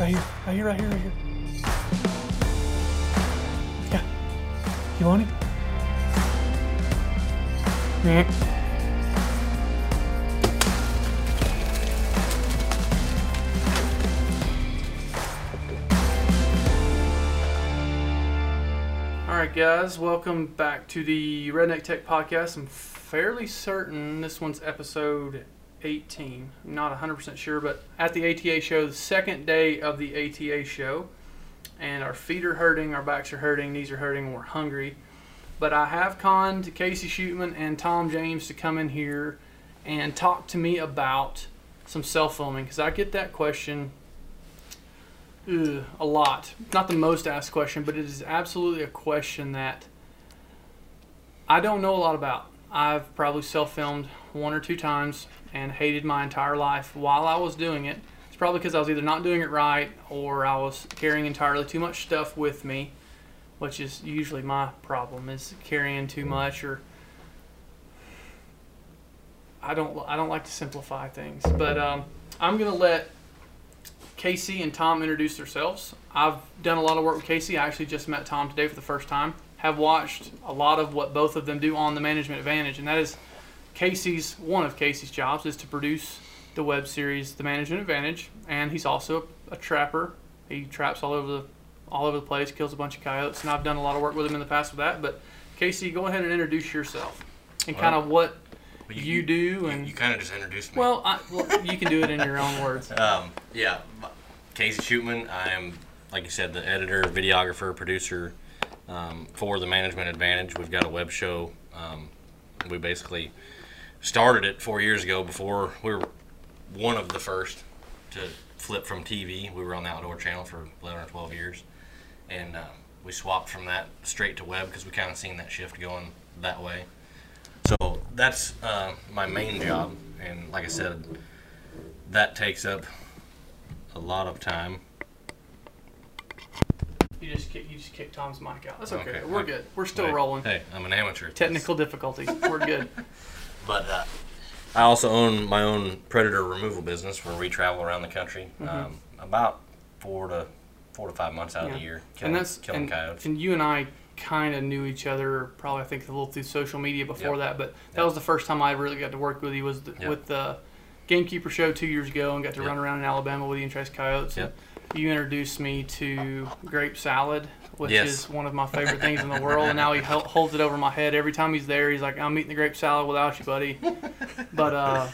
Right here. Right here, right here, right here. Yeah. You want him? Yeah. All right, guys, welcome back to the Redneck Tech Podcast. I'm fairly certain this one's episode 18. I'm not 100% sure, but at the ATA show, the second day of the ATA show, and our feet are hurting, our backs are hurting, knees are hurting, we're hungry. But I have conned Casey Shootman and Tom James to come in here and talk to me about some self filming because I get that question ugh, a lot. Not the most asked question, but it is absolutely a question that I don't know a lot about. I've probably self filmed one or two times and hated my entire life while I was doing it. It's probably because I was either not doing it right or I was carrying entirely too much stuff with me, which is usually my problem is carrying too much or I don't I don't like to simplify things. But um, I'm gonna let Casey and Tom introduce themselves. I've done a lot of work with Casey. I actually just met Tom today for the first time. Have watched a lot of what both of them do on the Management Advantage, and that is Casey's one of Casey's jobs is to produce the web series The Management Advantage, and he's also a trapper. He traps all over the all over the place, kills a bunch of coyotes, and I've done a lot of work with him in the past with that. But Casey, go ahead and introduce yourself and kind of what But you, do You, and you kind of just introduced me. well, I, well, you can do it in your own words. um, yeah, Casey Shootman. I am, like you said, the editor, videographer, producer um, for the Management Advantage. We've got a web show. Um, we basically started it four years ago. Before we were one of the first to flip from TV. We were on the Outdoor Channel for 11 or 12 years, and um, we swapped from that straight to web because we kind of seen that shift going that way. So that's uh, my main job, and like I said, that takes up a lot of time. You just kick, you just kick Tom's mic out. That's okay. Okay. We're good. We're still Hey, rolling. Hey, I'm an amateur. Technical difficulties. We're good. But uh, I also own my own predator removal business where we travel around the country um, about four to four to five months out of Mm-hmm. The year killing, and that's killing and, coyotes. and you and I kind of knew each other probably I think a little through social media before Yep. that, but that Yep. was the first time I really got to work with you was the, Yep. with the Gamekeeper show two years ago and got to Yep. run around in Alabama with you and chase coyotes. Yep. And you introduced me to grape salad, which Yes. is one of my favorite things in the world. And now he hel- holds it over my head every time he's there. He's like, "I'm eating the grape salad without you, buddy." But uh,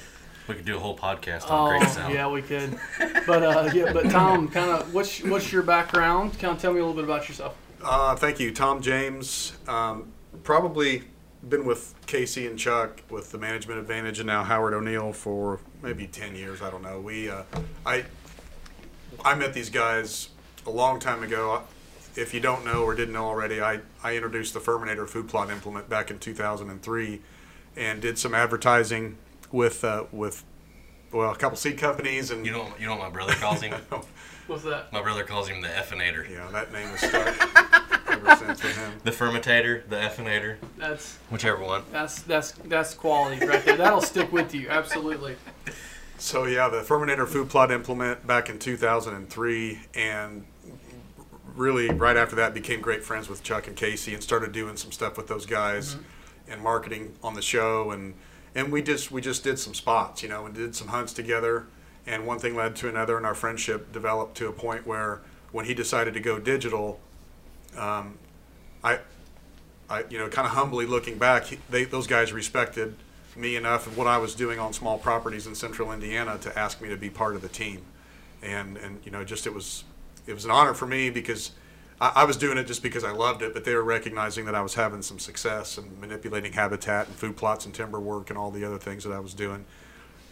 we could do a whole podcast on Oh, grape salad. yeah, we could. But uh, yeah, but Tom, kind of, what's what's your background? Kind of tell me a little bit about yourself. Uh, thank you, Tom James. Um, probably been with Casey and Chuck with the Management Advantage, and now Howard O'Neill for maybe ten years. I don't know. We, uh, I, I met these guys a long time ago. If you don't know or didn't know already, I, I introduced the Firminator food plot implement back in 2003, and did some advertising with uh, with well a couple seed companies and You know, you know what my brother calls him? What's that? my brother calls him the effinator. yeah that name has stuck ever since with him. The fermentator, the effinator, That's whichever one. that's that's that's quality right there. That'll stick with you absolutely. So yeah, the Firminator food plot implement back in 2003, and really right after that became great friends with Chuck and Casey, and started doing some stuff with those guys, and marketing on the show, and and we just we just did some spots, you know, and did some hunts together, and one thing led to another, and our friendship developed to a point where when he decided to go digital, um, I. I, you know, kind of humbly looking back, he- they, those guys respected me enough of what I was doing on small properties in central Indiana to ask me to be part of the team. And, and you know, just it was, it was an honor for me because I, I was doing it just because I loved it, but they were recognizing that I was having some success and manipulating habitat and food plots and timber work and all the other things that I was doing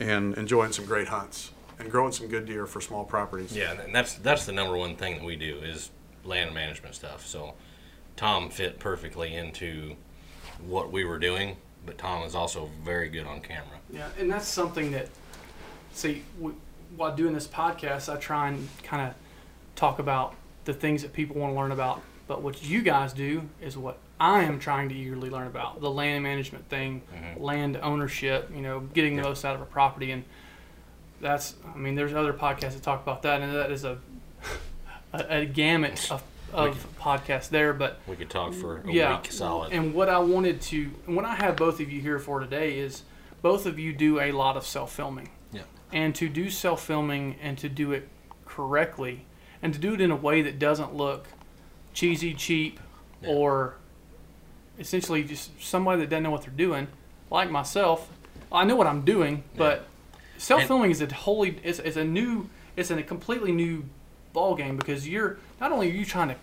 and enjoying some great hunts and growing some good deer for small properties. Yeah, and that's that's the number one thing that we do is land management stuff. So Tom fit perfectly into what we were doing, but Tom is also very good on camera. Yeah, and that's something that, see, w- while doing this podcast, I try and kind of talk about the things that people want to learn about. But what you guys do is what I am trying to eagerly learn about the land management thing, mm-hmm. land ownership, you know, getting the most out of a property. And that's, I mean, there's other podcasts that talk about that, and that is a a, a gamut of, of podcasts there, but We could talk for a yeah. week solid. And what I wanted to, and what I have both of you here for today is both of you do a lot of self filming. Yeah. And to do self filming and to do it correctly and to do it in a way that doesn't look cheesy, cheap, Yeah. or essentially just somebody that doesn't know what they're doing, like myself. I know what I'm doing, but self filming is a wholly, it's, it's a new, it's a completely new ball game because you're not only are you trying to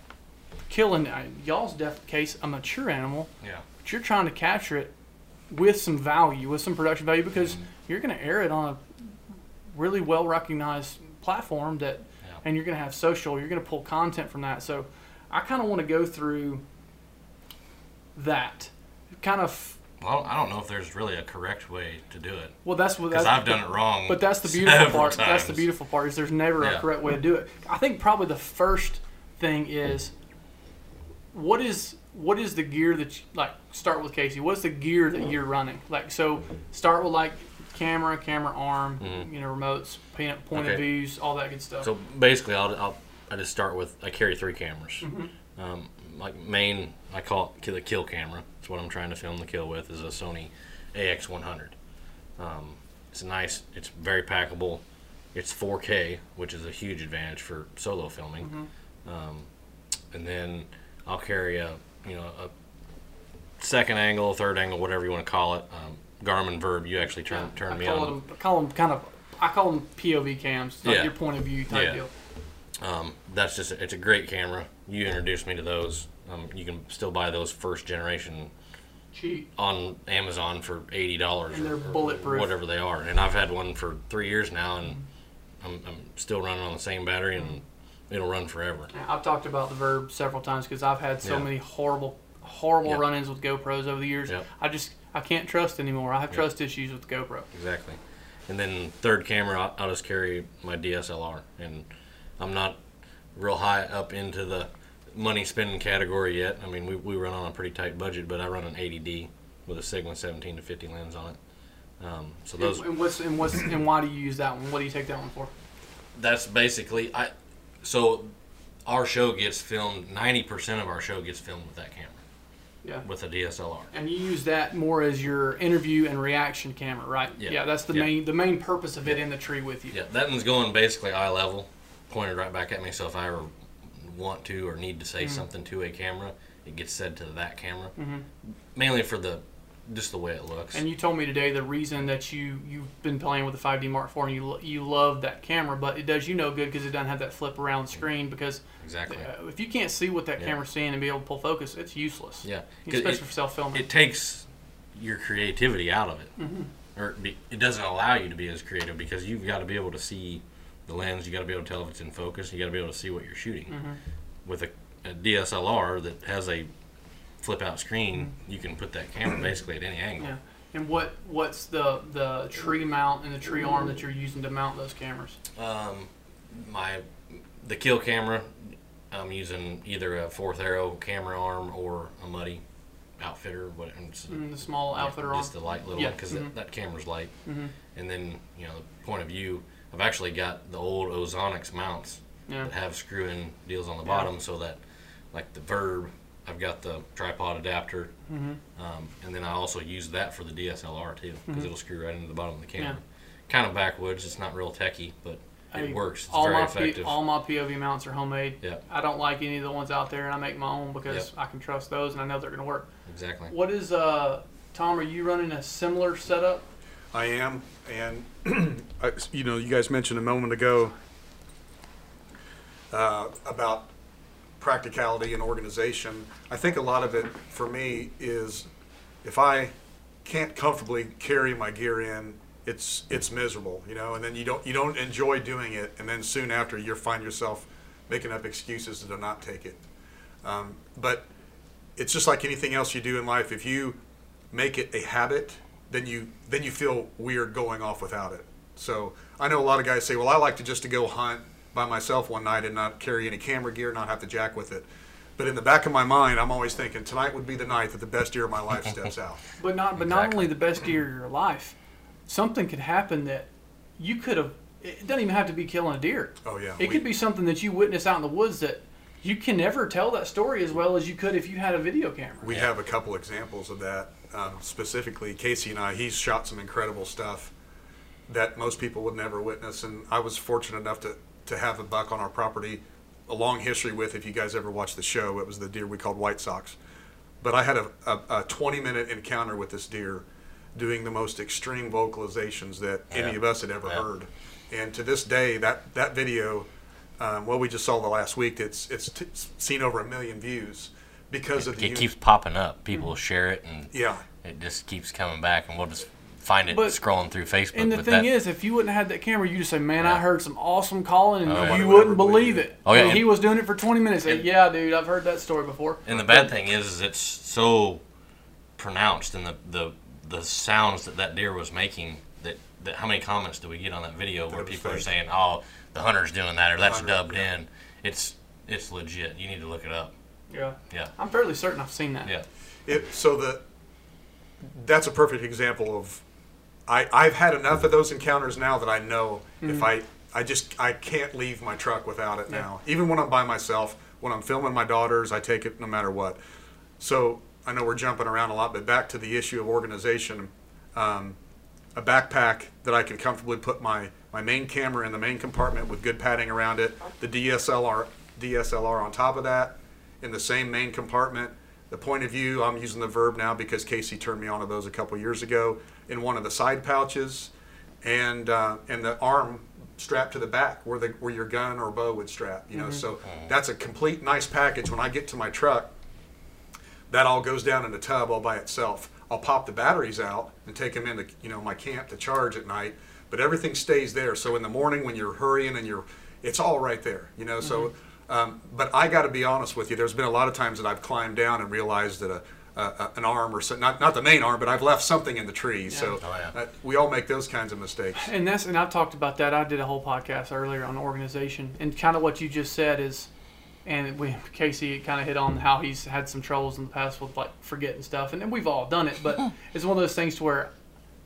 kill in uh, y'all's def case a mature animal, yeah. but you're trying to capture it with some value, with some production value, because Mm-hmm. you're going to air it on a really well recognized platform that, Yeah. and you're going to have social. You're going to pull content from that. So, I kind of want to go through that, kind of. Well, I don't know if there's really a correct way to do it Well, that's what because I've done it wrong. But that's the beautiful part. That's the beautiful part is there's never a correct way to do it. I think probably the first thing is what is what is the gear that you, like start with Casey? What's the gear that you're running? Like so start with like camera, camera arm, Mhm. you know, remotes, point, point of views, all that good stuff. So basically, I'll, I'll I just start with I carry three cameras. Mm-hmm. Um, like main, I call it the kill camera. It's what I'm trying to film the kill with. Is a Sony AX100. Um, it's nice. It's very packable. It's 4K, which is a huge advantage for solo filming. Mm-hmm. Um, and then I'll carry a you know a second angle, third angle, whatever you want to call it. Um, Garmin Verb. You actually turn Yeah, turn I me call on. Them, I call them kind of I call them POV cams, like Yeah. your point of view type Yeah. deal. Um, that's just it's a great camera. You introduced me to those. Um, you can still buy those first generation Cheap. on Amazon for eighty dollars And they're or, bulletproof. whatever they are. And I've had one for three years now, and I'm, I'm still running on the same battery, and it'll run forever. I've talked about the Verb several times because I've had so Yeah. many horrible, horrible Yeah. run-ins with GoPros over the years. Yep. I just I can't trust anymore. I have trust issues with GoPro. Exactly. And then third camera, I'll, I'll just carry my DSLR, and I'm not real high up into the money spending category yet. I mean, we, we run on a pretty tight budget, but I run an 80D with a Sigma 17 to 50 lens on it. Um, so those And, and what's and what's and why do you use that one? What do you take that one for? that's basically I. So our show gets filmed. 90% of our show gets filmed with that camera, Yeah. with a DSLR. And you use that more as your interview and reaction camera, right? Yeah. yeah that's the Yeah. main the main purpose of it in the tree with you. Yeah, that one's going basically eye level, pointed right back at me. So if I ever want to or need to say something to a camera, it gets said to that camera. Mhm. Mainly for the just the way it looks. And you told me today the reason that you you've been playing with the 5D Mark IV and you you love that camera, but it does you no good because it doesn't have that flip around screen. Because exactly. uh, if you can't see what that Yeah. camera's seeing and be able to pull focus, it's useless. Yeah, especially it, for self filming. it takes your creativity out of it, Mm-hmm. or be, it doesn't allow you to be as creative because you've got to be able to see the lens. You got to be able to tell if it's in focus. You got to be able to see what you're shooting. Mm-hmm. With a, a DSLR that has a flip out screen, you can put that camera basically at any angle. Yeah. And what what's the the tree mount and the tree arm that you're using to mount those cameras? Um, my the kill camera, I'm using either a fourth arrow camera arm or a muddy outfitter. What Mm, the small outfitter arm. just the light little Yeah, one because mhm. that, that camera's light. Mhm. And then you know the point of view. I've actually got the old Ozonics mounts Yeah. that have screw-in deals on the Yeah. bottom, so that like the Verb, I've got the tripod adapter, Mhm. um, and then I also use that for the DSLR too because Mhm. it'll screw right into the bottom of the camera. Yeah. Kind of backwoods. It's not real techy, but it Hey, works. It's all very my effective. P, all my POV mounts are homemade. Yep. I don't like any of the ones out there, and I make my own because I can trust those and I know they're going to work. Exactly. What is uh Tom? Are you running a similar setup? I am, and I, you know, you guys mentioned a moment ago uh, about practicality and organization. I think a lot of it for me is if I can't comfortably carry my gear in, it's it's miserable, you know, and then you don't you don't enjoy doing it, and then soon after you find yourself making up excuses to not take it. Um, but it's just like anything else you do in life. If you make it a habit, then you then you feel weird going off without it. So I know a lot of guys say, "Well, I like to just to go hunt by myself one night and not carry any camera gear, not have to jack with it." But in the back of my mind, I'm always thinking tonight would be the night that the best deer of my life steps out. But not but not only the best year of your life. Something could happen that you could have it doesn't even have to be killing a deer. Oh yeah. It we- could be something that you witness out in the woods that you can never tell that story as well as you could if you had a video camera. We have a couple examples of that. Um, specifically, Casey and I, he's shot some incredible stuff that most people would never witness. And I was fortunate enough to, to have a buck on our property, a long history with. If you guys ever watched the show, it was the deer we called White Sox. But I had a, a, a 20 minute encounter with this deer doing the most extreme vocalizations that any of us had ever Yeah. heard. And to this day, that, that video, um, well, we just saw the last week, it's, it's t- seen over a million views because of the It uni- keeps popping up. People will share it, and yeah. it just keeps coming back, and we'll just find it But- scrolling through Facebook. And the but thing that, is, if you wouldn't have had that camera, you just say, "Man, I heard some awesome calling," and Oh, you would wouldn't believe believe it. it. Oh, yeah, And he was doing it for 20 minutes. And- yeah, dude, I've heard that story before. And the bad thing is, is it's so pronounced, and the, the the sounds that that deer was making. That, that how many comments do we get on that video where it was people are saying, "Oh, the hunter's doing that," or "That's hunter, dubbed yeah. in." It's it's legit. You need to look it up. Yeah, Yeah, I'm fairly certain I've seen that. yeah. It so the that's a perfect example of I I've had enough of those encounters now that I know if I I just I can't leave my truck without it Yeah. now. Even when I'm by myself, when I'm filming my daughters, I take it no matter what. So I know we're jumping around a lot, but back to the issue of organization. Um, a backpack that I can comfortably put my, my main camera in the main compartment with good padding around it, the DSLR DSLR on top of that, in the same main compartment. The point of view, I'm using the verb now because Casey turned me on to those a couple years ago. In one of the side pouches, and uh, and the arm strapped to the back where the where your gun or bow would strap. You know, so that's a complete nice package. When I get to my truck, that all goes down in the tub all by itself. I'll pop the batteries out and take them into you know my camp to charge at night, but everything stays there. So in the morning when you're hurrying and you're, it's all right there. You know. So, um, but I got to be honest with you. There's been a lot of times that I've climbed down and realized that a, a, a an arm or so, not not the main arm, but I've left something in the tree. So Oh, yeah. uh, we all make those kinds of mistakes. And that's and I've talked about that. I did a whole podcast earlier on organization, and kind of what you just said is, and we Casey kind of hit on how he's had some troubles in the past with like forgetting stuff, and, then we've all done it. But it's one of those things to where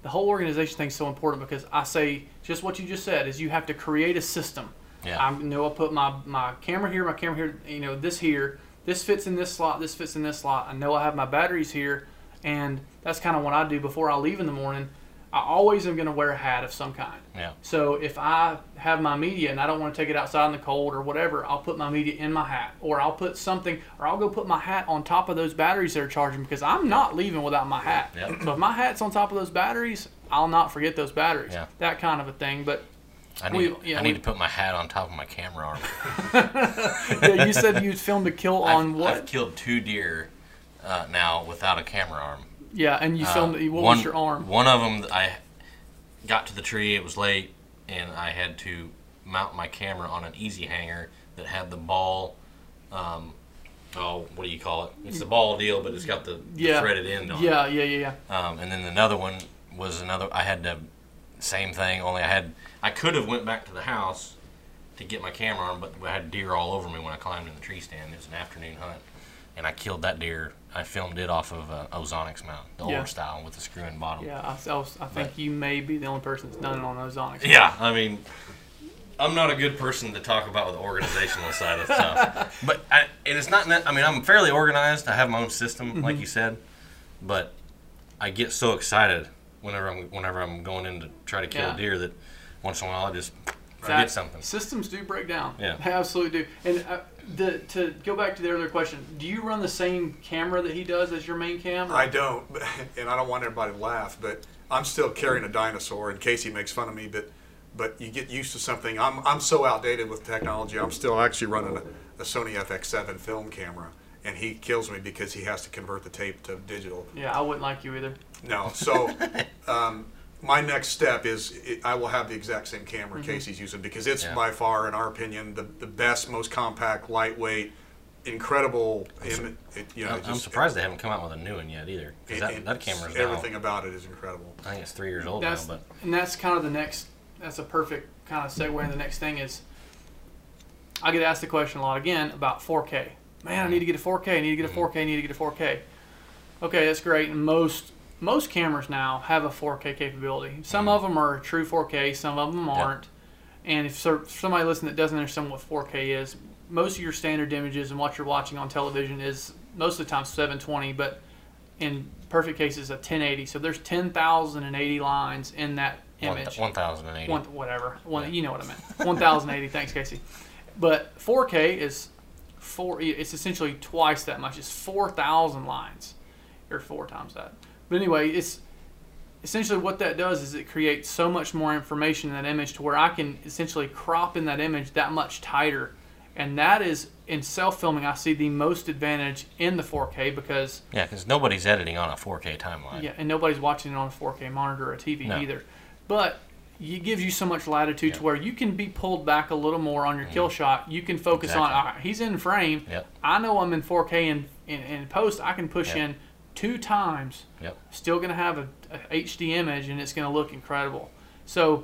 the whole organization thing's so important because I say just what you just said is you have to create a system. Yeah. I know I put my my camera here, my camera here, you know this here, this fits in this slot, this fits in this slot. I know I have my batteries here, and that's kind of what I do before I leave in the morning. I always am going to wear a hat of some kind. Yeah. So if I have my media and I don't want to take it outside in the cold or whatever, I'll put my media in my hat, or I'll put something, or I'll go put my hat on top of those batteries that are charging because I'm not leaving without my hat. Yep. So if my hat's on top of those batteries, I'll not forget those batteries. Yeah. That kind of a thing. But I need, We- yeah, I need we- to put my hat on top of my camera arm. yeah, you said you filmed a kill on I've, what? I've killed two deer uh, now without a camera arm. yeah, and you Uh, filmed. what one, was your arm? One of them, I got to the tree. It was late, and I had to mount my camera on an easy hanger that had the ball. Um, oh, what do you call it? It's the ball deal, but it's got the, the Yeah. threaded end on it. Yeah, yeah, yeah, yeah. Um, and then another one was another. I had to same thing. Only I had I could have went back to the house to get my camera on, but I had deer all over me when I climbed in the tree stand. It was an afternoon hunt, and I killed that deer. I filmed it off of uh, Ozonics mount, the Yeah. old style with the screw in bottom. Yeah, I, I, was, I think But- you may be the only person that's done it on Ozonics. Yeah, I mean, I'm not a good person to talk about the organizational side of stuff, but I, and it's not. I mean, I'm fairly organized. I have my own system, like you said, but I get so excited whenever I'm whenever I'm going in to try to kill Yeah. a deer that once in a while I just forget That- something. Systems do break down. Yeah. They absolutely do. And uh, the, to go back to the earlier question, do you run the same camera that he does as your main cam? or- I don't, and I don't want everybody to laugh, but I'm still carrying a dinosaur. in case he makes fun of me, but but you get used to something. I'm I'm so outdated with technology. I'm still actually running a, a Sony FX7 film camera, and he kills me because he has to convert the tape to digital. yeah, I wouldn't like you either. No, so um, my next step is it, I will have the exact same camera Mm-hmm. Casey's using because it's Yeah. by far, in our opinion, the, the best, most compact, lightweight, incredible. Im- it, you know, I'm, it I'm just- surprised they haven't come out with a new one yet either. it- Because that, it- that camera's now, everything about it is incredible. I think it's three years old That's now, but and that's kind of the next. That's a perfect kind of segue. And the next thing is, I get asked the question a lot again about 4K. Man, I need to get a 4K. I need to get a 4K. I need to get a 4K. Okay, that's great. And most most cameras now have a 4K capability. Some of them are true 4K. Some of them aren't. And if somebody listening that doesn't understand what 4K is, most of your standard images and what you're watching on television is most of the time 720, but in perfect cases a 1080. So there's 10,080 lines in that image. 1080. One, whatever. One, you know what I meant. 1080. Thanks, Casey. But 4K is four. It's essentially twice that much. It's 4,000 lines, or four times that. But anyway, it's essentially what that does is it creates so much more information in that image to where I can essentially crop in that image that much tighter, and that is in self filming. I see the most advantage in the 4K because Yeah, because nobody's editing on a 4K timeline. yeah, and nobody's watching it on a 4K monitor or a TV No. either. But it gives you so much latitude to where you can be pulled back a little more on your kill mm-hmm. shot. You can focus on, Exactly. all right, he's in frame. Yep. I know I'm in 4K and in, in post. I can push Yep. in two times. Yep. Still going to have a, a HD image and it's going to look incredible. So,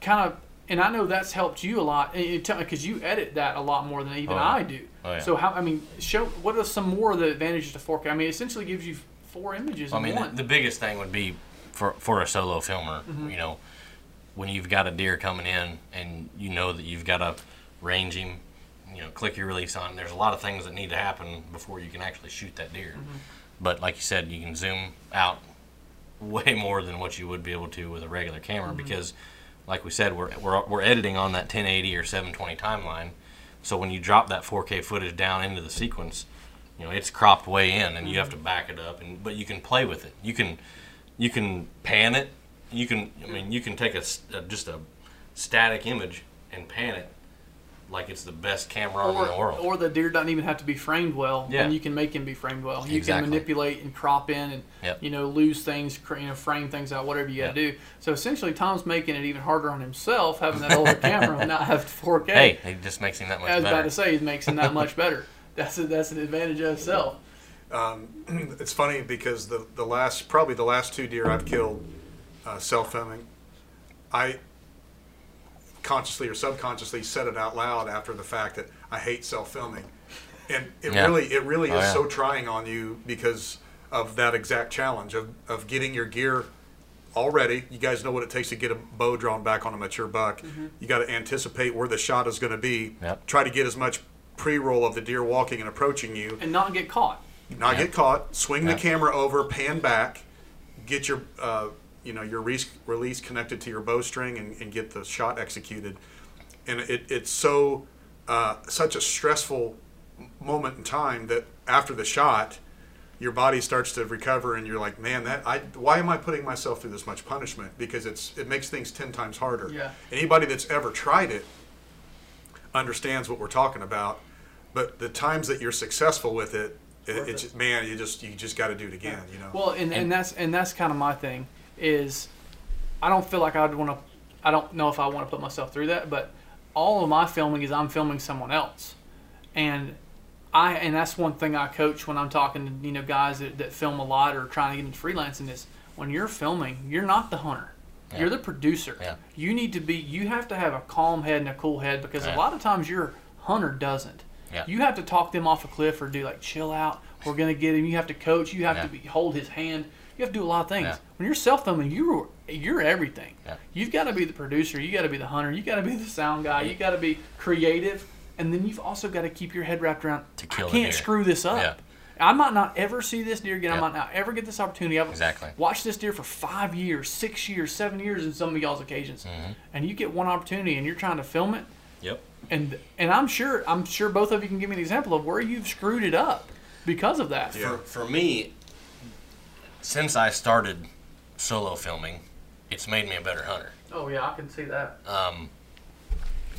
kind of, and I know that's helped you a lot because you edit that a lot more than even Oh. I do. Oh, yeah. So how? I mean, show what are some more of the advantages to 4K? I mean, it essentially gives you four images I in mean, one. the, the biggest thing would be for for a solo filmer. Mm-hmm. You know, when you've got a deer coming in and you know that you've got to range him, you know, click your release on. There's a lot of things that need to happen before you can actually shoot that deer. Mm-hmm. But like you said, you can zoom out way more than what you would be able to with a regular camera Mm-hmm. because, like we said, we're, we're we're editing on that 1080 or 720 timeline. So when you drop that 4K footage down into the sequence, you know it's cropped way in, and you have to back it up. And but you can play with it. You can you can pan it. You can I mean you can take a just a static image and pan it like it's the best camera arm or, in the world. or the deer doesn't even have to be framed well, Yeah. and you can make him be framed well. You Exactly. can manipulate and crop in, and Yep. you know lose things, cr- you know frame things out, whatever you got to do. So essentially, Tom's making it even harder on himself having that older camera and not have 4K. hey, it just makes him that much I was about better. to say, it makes him that much better. That's a, that's an advantage of itself. it's funny because the the last probably the last two deer I've killed uh, self filming, I consciously or subconsciously said it out loud after the fact that I hate self filming, and it Yeah. really it really Oh, is yeah. so trying on you because of that exact challenge of of getting your gear already. You guys know what it takes to get a bow drawn back on a mature buck. You got to anticipate where the shot is going to be. Yep. Try to get as much pre-roll of the deer walking and approaching you And not get caught. not Yeah. get caught. Swing Yeah. the camera over, pan back, get your uh, you know your release, release connected to your bowstring, and, and get the shot executed. And it, it's so uh, such a stressful moment in time that after the shot, your body starts to recover, and you're like, man, that I why am I putting myself through this much punishment? Because it's it makes things ten times harder. Yeah. Anybody that's ever tried it understands what we're talking about. But the times that you're successful with it, it, it's man, you just you just got to do it again. You know. Well, and, and, And- that's and that's kind of my thing is I don't feel like I'd want to. I don't know if I want to put myself through that, but all of my filming is I'm filming someone else, and I and that's one thing I coach when I'm talking to you know guys that, that film a lot or trying to get into freelancing is when you're filming, you're not the hunter. Yeah. You're the producer. Yeah. You need to be. You have to have a calm head and a cool head because a lot of times your hunter doesn't. Yeah. You have to talk them off a cliff or do like chill out. We're gonna get him. You have to coach. You have Yeah. to be, hold his hand. You have to do a lot of things. Yeah. When you're self filming, you're you're everything. Yeah. You've got to be the producer. You got to be the hunter. You got to be the sound guy. You got to be creative, and then you've also got to keep your head wrapped around. To kill I a can't screw this up. Yeah. I might not ever see this deer again. I might not ever get this opportunity. I've Exactly. watched this deer for five years, six years, seven years in some of y'all's occasions, Mm-hmm. and you get one opportunity and you're trying to film it Yep. and and I'm sure I'm sure both of you can give me an example of where you've screwed it up because of that. Yeah. For, for me, since I started solo filming, it's made me a better hunter. Oh yeah, I can see that. Um,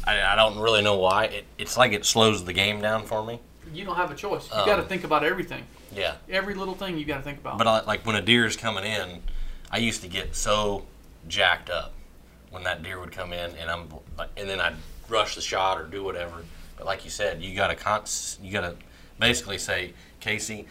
I, I don't really know why. It, it's like it slows the game down for me. You don't have a choice. You got to Um, think about everything. Yeah. Every little thing you got to think about. But I, like when a deer is coming in, I used to get so jacked up when that deer would come in, and I'm like, and then I'd rush the shot or do whatever. But like you said, you gotta con- you gotta basically say, Casey,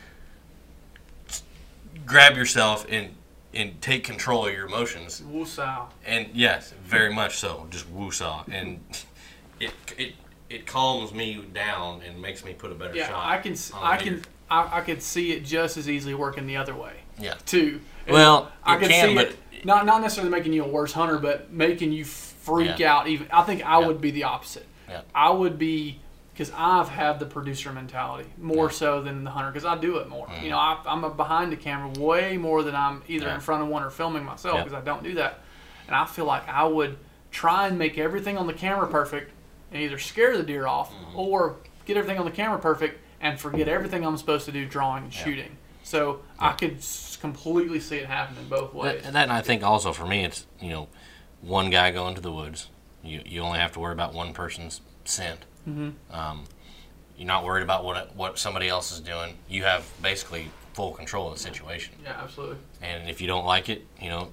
grab yourself and and take control of your emotions. Woosah. And yes, very much so, just woosah, and it it it calms me down and makes me put a better Yeah, shot. I can. I can. I, I could see it just as easily working the other way Yeah. too. And Well, I could can, see but it not not necessarily making you a worse hunter, but making you freak Yeah. out. Even I think I Yeah. would be the opposite. Yeah. I would be because I've had the producer mentality more Yeah. so than the hunter because I do it more. Mhm. You know, I, I'm a behind the camera way more than I'm either Yeah. in front of one or filming myself Yeah. because I don't do that. And I feel like I would try and make everything on the camera perfect and either scare the deer off Mhm. or get everything on the camera perfect and forget everything I'm supposed to do drawing and Yeah. shooting. So I could completely see it happening both ways. That, and that, and I think also for me, it's you know, one guy going to the woods. You you only have to worry about one person's scent. Mhm. Um, you're not worried about what what somebody else is doing. You have basically full control of the situation. Yeah, absolutely. And if you don't like it, you know,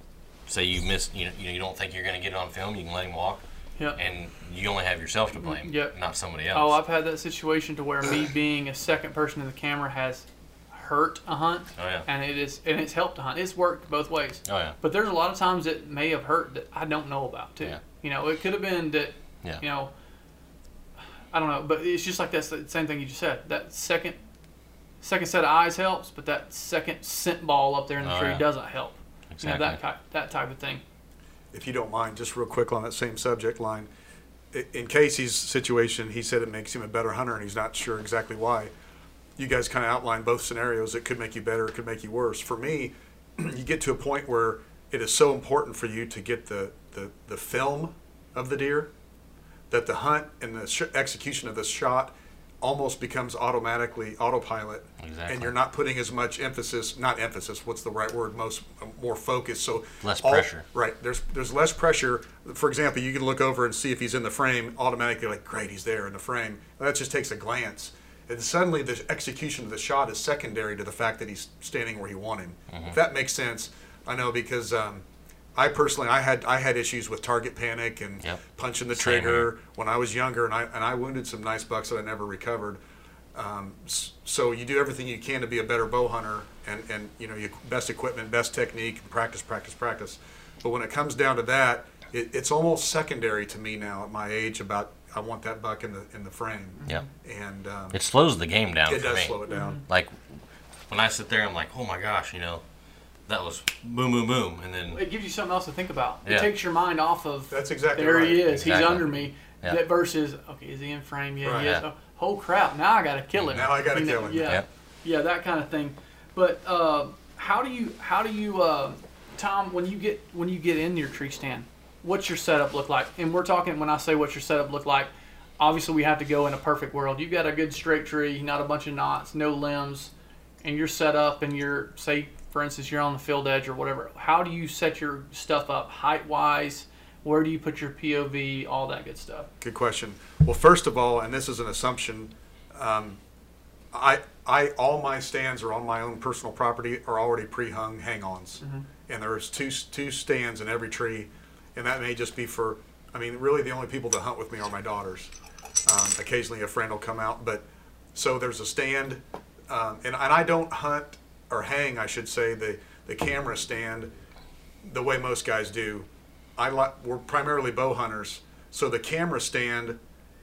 say you miss, you know, you, don't think you're going to get it on film, you can let him walk, Yeah. and you only have yourself to blame, Yep. not somebody else. Oh. I've had that situation to where me being a second person in the camera has hurt a hunt, oh yeah, and it is and it's helped a hunt. It's worked both ways. oh yeah, But there's a lot of times it may have hurt that I don't know about too. Yeah. You know, it could have been that. Yeah. You know. I don't know, but it's just like that same thing you just said. That second, second set of eyes helps, but that second scent ball up there in the Oh, tree yeah. doesn't help. exactly. You know that type, that type of thing. if you don't mind, just real quick on that same subject line. In Casey's situation, he said it makes him a better hunter, and he's not sure exactly why. You guys kind of outlined both scenarios. It could make you better, it could make you worse. For me, you get to a point where it is so important for you to get the, the, the film of the deer that the hunt and the sh- execution of the shot almost becomes automatically autopilot Exactly. and you're not putting as much emphasis not emphasis what's the right word most more focus so Less all- pressure. right there's there's less pressure for example you can look over and see if he's in the frame automatically like great he's there in the frame that just takes a glance and suddenly the execution of the shot is secondary to the fact that he's standing where you want him Mm-hmm. if that makes sense i know because um, I personally, I had I had issues with target panic and Yep. punching the Same trigger when I was younger, and I and I wounded some nice bucks that I never recovered. Um, so you do everything you can to be a better bow hunter, and and you know your best equipment, best technique, practice, practice, practice. But when it comes down to that, it, it's almost secondary to me now at my age. About I want that buck in the in the frame, yeah, and um, it slows the game down it does me. slow it down. Like when I sit there, I'm like, oh my gosh, you know, that was boom, boom, boom, and then It gives you something else to think about. It takes your mind off of That's exactly there right. he is. He's under me. Yeah. That versus okay, is he in frame? Yeah, Right. he. Yeah. Oh, crap! Now I got to kill him. Now I gotta You know, kill him. Yeah, Yeah. yeah, that kind of thing. But uh, how do you how do you uh, Tom when you get when you get in your tree stand? What's your setup look like? And we're talking when I say what's your setup look like. Obviously, we have to go in a perfect world. You've got a good straight tree, not a bunch of knots, no limbs, and you're set up. And you're say, for instance, you're on the field edge or whatever. How do you set your stuff up height wise? Where do you put your POV? All that good stuff. Good question. Well, first of all, and this is an assumption, um, I, I, all my stands are on my own personal property are already pre-hung hang-ons, and there's two two stands in every tree, and that may just be for. I mean, really, the only people that hunt with me are my daughters. Um, occasionally, a friend will come out, but so there's a stand, um, and and I don't hunt or hang, I should say, the the camera stand the way most guys do. I like we're primarily bow hunters, so the camera stand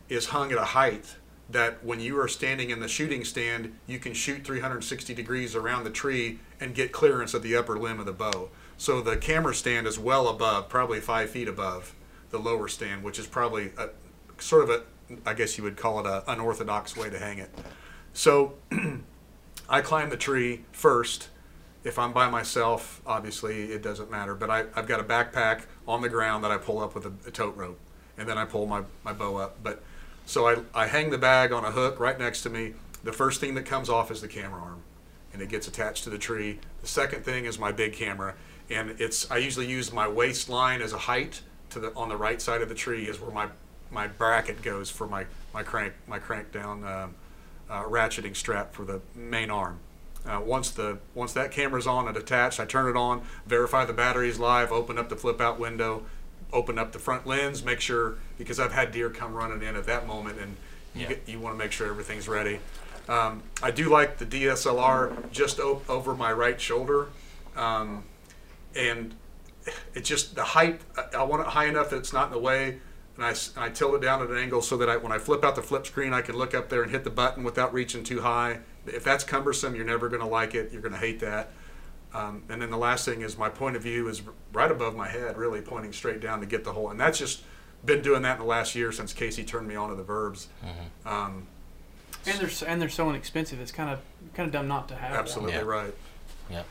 is hung at a height that when you are standing in the shooting stand, you can shoot 360 degrees around the tree and get clearance at the upper limb of the bow. So the camera stand is well above, probably five feet above the lower stand, which is probably a, sort of a, I guess you would call it a unorthodox way to hang it. So I climb the tree first. If I'm by myself, obviously it doesn't matter. But I, I've got a backpack on the ground that I pull up with a, a tote rope, and then I pull my, my bow up. But so I, I hang the bag on a hook right next to me. The first thing that comes off is the camera arm, and it gets attached to the tree. The second thing is my big camera, and it's I usually use my waistline as a height to the on the right side of the tree is where my my bracket goes for my my crank my crank down um, uh, ratcheting strap for the main arm. Uh, once the once that camera's on and attached, I turn it on, verify the battery's live, open up the flip out window, open up the front lens, make sure because I've had deer come running in at that moment, and you Yeah. get, you want to make sure everything's ready. Um, I do like the DSLR just over my right shoulder, um, and it's just the height. I want it high enough that it's not in the way, and I s- and I tilt it down at an angle so that I, when I flip out the flip screen, I can look up there and hit the button without reaching too high. If that's cumbersome, you're never going to like it. You're going to hate that. Um, and then the last thing is my point of view is right above my head, really pointing straight down to get the whole. And that's just been doing that in the last year since Casey turned me on to the verbs. Um, And they're s- and they're so inexpensive. It's kind of kind of dumb not to have. one. absolutely right. Yeah.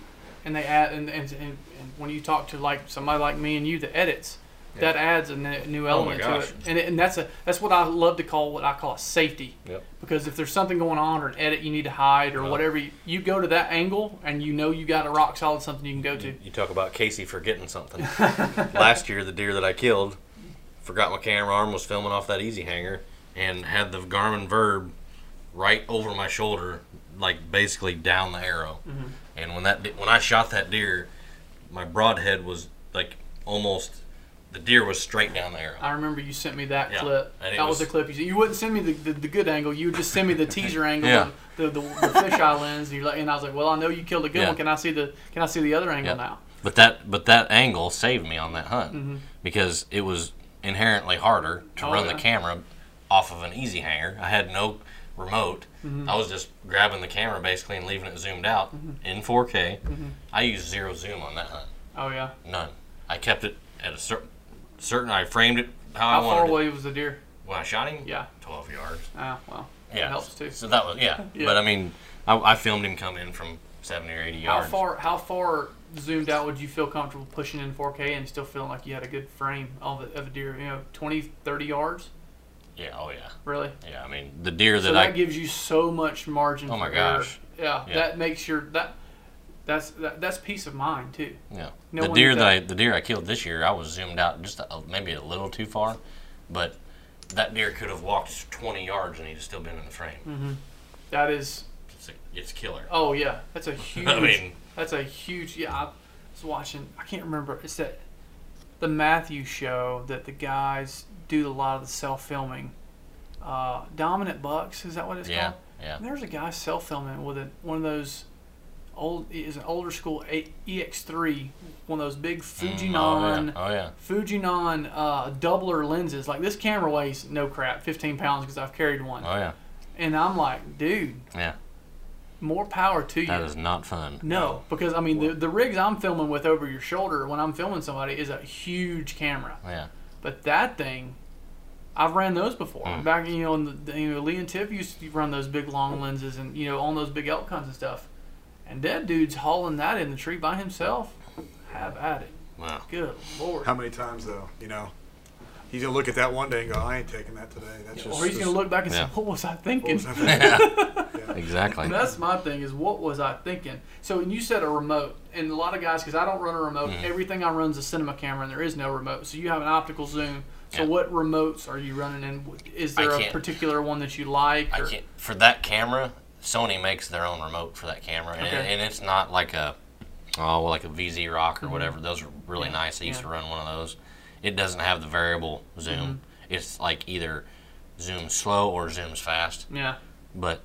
And they add and, and, and, and when you talk to like somebody like me and you that edits, that adds a ne- new Oh element to it. And, it. and that's a that's what I love to call what I call a safety. Yep. Because if there's something going on or an edit you need to hide or whatever, you, you go to that angle and you know you got a rock solid something you can go to. You talk about Casey forgetting something. Last year, the deer that I killed, forgot my camera arm, was filming off that easy hanger, and had the Garmin Verb right over my shoulder, like basically down the arrow. Mm-hmm. And when that when I shot that deer, my broadhead was like almost the deer was straight down the arrow. I remember you sent me that Yeah. clip. That was, was- the clip you sent. You wouldn't send me the, the, the good angle. You would just send me the teaser angle, Yeah. the, the, the, fisheye lens. And, you're like, and I was like, well, I know you killed a good Yeah. one. Can I see the Can I see the other angle now? But that but that angle saved me on that hunt Mm-hmm. because it was inherently harder to Oh, run the camera off of an easy hanger. I had no remote. Mm-hmm. I was just grabbing the camera basically and leaving it zoomed out Mm-hmm. in 4K. I used zero zoom on that hunt. Oh yeah. None. I kept it at a certain certain. I framed it how, How I far away was the deer? it. When I shot him, Yeah. 12 yards. Ah, well, Yeah, that helps too. So that was yeah. Yeah. But I mean, I, I filmed him come in from 70 or 80 yards. How far How far zoomed out would you feel comfortable pushing in 4K and still feeling like you had a good frame of a, of a deer? You know, 20, 30 yards. Yeah. Oh yeah. Really? Yeah. I mean, the deer that So I that gives you so much margin. Oh my gosh. Yeah, Yeah. that makes your that. That's that, that's peace of mind too. Yeah. No the deer that. I the deer I killed this year, I was zoomed out just a, maybe a little too far, but that deer could have walked 20 yards and he'd still been in the frame. That is. It's, a, it's killer. Oh yeah, that's a huge. I mean, That's a huge. Yeah, I was watching. I can't remember. It's that the Matthew show that the guys do a lot of the self filming. Uh, Dominant Bucks is that what it's yeah, called? yeah. And there's a guy self filming with a, one of those old is an older school EX3, one of those big Fujinon. Oh yeah, oh yeah. Fujinon uh, doubler lenses. Like this camera weighs no crap, 15 pounds because I've carried one. Oh yeah, And I'm like, dude, yeah. more power to you. That is not fun. No, because I mean the, the rigs I'm filming with over your shoulder when I'm filming somebody is a huge camera. Yeah, But that thing, I've ran those before. Mm. Back you know, in the, you know, Lee and Tiff used to run those big long lenses and you know on those big elk hunts and stuff. And that dude's hauling that in the tree by himself. Have at it. wow. Good lord. How many times though? You know, he's gonna look at that one day and go, "I ain't taking that today." That's just. or he's just- gonna look back and Yeah. say, "What was I thinking?" was I thinking? Exactly. And that's my thing is what was I thinking? So when you said a remote, and a lot of guys, because I don't run a remote, Mhm. everything I run is a cinema camera, and there is no remote. So you have an optical zoom. So Yeah. what remotes are you running in? Is there a particular one that you like? I can't for that camera. Sony makes their own remote for that camera, and, Okay. and it's not like a oh well, like a VZ Rock or whatever. Those are really Mm-hmm. Yeah, nice. I used yeah. to run one of those. It doesn't have the variable zoom. Mm-hmm. It's like either zooms slow or zooms fast. Yeah. But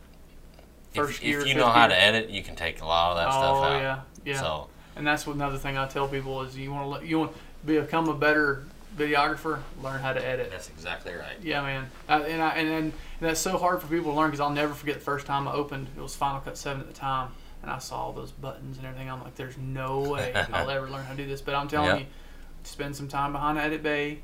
First if, if you know how to edit, you can take a lot of that oh stuff out. yeah, yeah. So And that's another thing I tell people is you want to you want to become a better videographer, learn how to edit. that's exactly right. Yeah, man. I, and, I, and and that's so hard for people to learn because I'll never forget the first time I opened. It was Final Cut Seven at the time, and I saw all those buttons and everything. I'm like, there's no way I'll ever learn how to do this. But I'm telling Yep. you, spend some time behind the edit bay.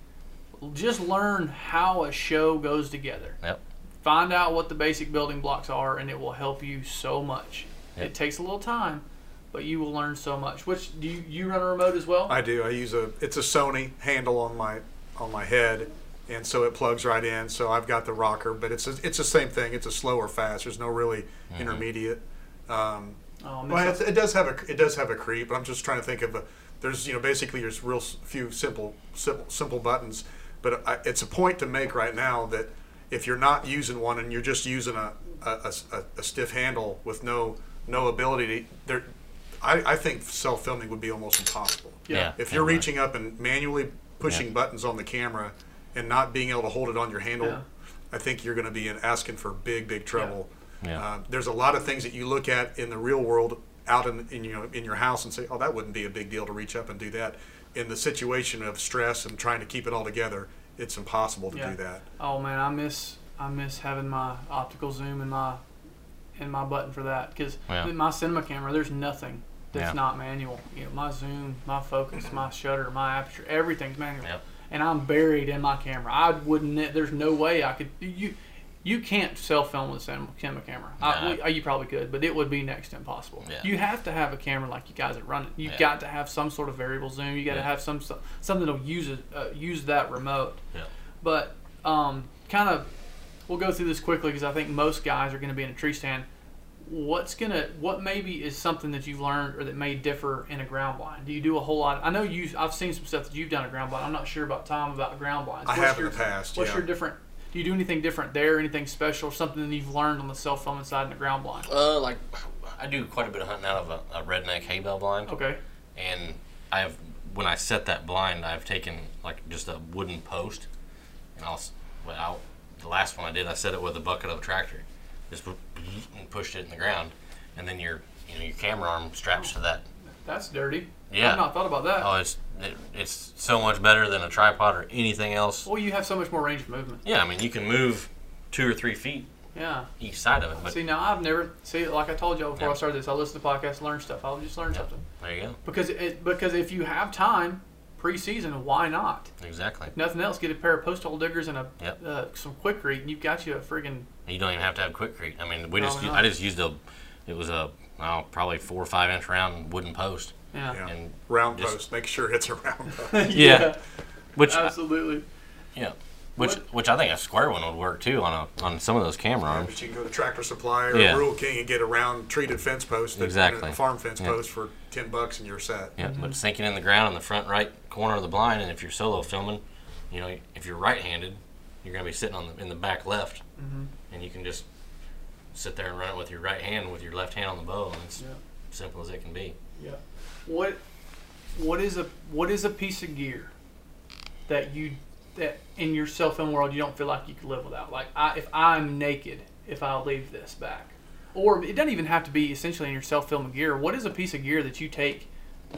Just learn how a show goes together. Yep. Find out what the basic building blocks are, and it will help you so much. Yep. It takes a little time, but you will learn so much. Which do you, you run a remote as well? I do. I use a. It's a Sony handle on my on my head, and so it plugs right in. So I've got the rocker, but it's a, it's the same thing. It's a slow or fast. There's no really Mm-hmm. intermediate. Um, oh, I well, it, it does have a it does have a creep. But I'm just trying to think of a. There's you know basically there's real few simple simple, simple buttons, but I, it's a point to make right now that if you're not using one and you're just using a a, a, a- a stiff handle with no no ability to there. I, I think self filming would be almost impossible. Yeah. Yeah. If you're reaching up and manually pushing Yeah. buttons on the camera and not being able to hold it on your handle, Yeah. I think you're going to be in asking for big, big trouble. Yeah. Uh, there's a lot of things that you look at in the real world out in, in, you know, in your house and say, oh, that wouldn't be a big deal to reach up and do that. In the situation of stress and trying to keep it all together, it's impossible to Yeah. do that. Oh man, I miss I miss having my optical zoom and my and my button for that because Yeah. my cinema camera there's nothing that's Yeah. not manual. You know, my zoom, my focus, my shutter, my aperture, everything's manual. Yep. and I'm buried in my camera. I wouldn't. There's no way I could. You you can't self film with a cinema camera. I, we- you probably could, but it would be next to impossible. Yeah. You have to have a camera like you guys are running. You Yeah. got to have some sort of variable zoom. You got to Yeah. have some something to use uh, use that remote. Yeah. But um, kind of, we'll go through this quickly because I think most guys are going to be in a tree stand. What's gonna what maybe is something that you've learned or that may differ in a ground blind? Do you do a whole lot? I know you. I've seen some stuff that you've done a ground blind. I'm not sure about Tom about ground blinds. I What's have in your, the past, What's yeah. your different? Do you do anything different there? Anything special? Something that you've learned on the self filming side in the ground blind? Uh, like I do quite a bit of hunting out of a, a redneck hay bale blind, Okay. and I have when I set that blind, I've taken like just a wooden post, and I'll, well, I'll the last one I did, I set it with a bucket of a tractor, just pushed it in the ground, and then your you know your camera arm straps to that. That's dirty. Yeah. I've not thought about that. Oh, it's it, it's so much better than a tripod or anything else. well, you have so much more range of movement. Yeah, I mean you can move two or three feet Yeah. each side of it, but See, now I've never see like I told you before Yeah. I started this. I listen to podcasts, learn stuff. I'll just learn Yeah. something there you go. because it because if you have time preseason, why not? Exactly. Nothing else. Get a pair of post hole diggers and a Yep. uh, some Quikrete, and you've got you a friggin' You don't even have to have Quikrete. I mean, we just Probably not. I just used a it was a oh, probably four or five inch round wooden post, yeah. Yeah. and Round Just- post. Make sure it's a round post. Yeah. which absolutely. yeah, which What- which I think a square one would work too on a on some of those camera arms. But you can go to Tractor Supply or Yeah. Rural King and get a round treated fence post, that- Exactly. a farm fence Yeah. post for ten bucks, and you're set. Yeah, Mm-hmm. but sinking in the ground in the front right corner of the blind, and if you're solo filming, you know, if you're right-handed, you're gonna be sitting on the in the back left, Mhm. and you can just sit there and run it with your right hand with your left hand on the bow, and it's Yeah. simple as it can be. Yeah. What what is a what is a piece of gear that you that in your self film world you don't feel like you could live without? Like I if I'm naked, if I'll leave this back. Or it doesn't even have to be essentially in your self film gear. What is a piece of gear that you take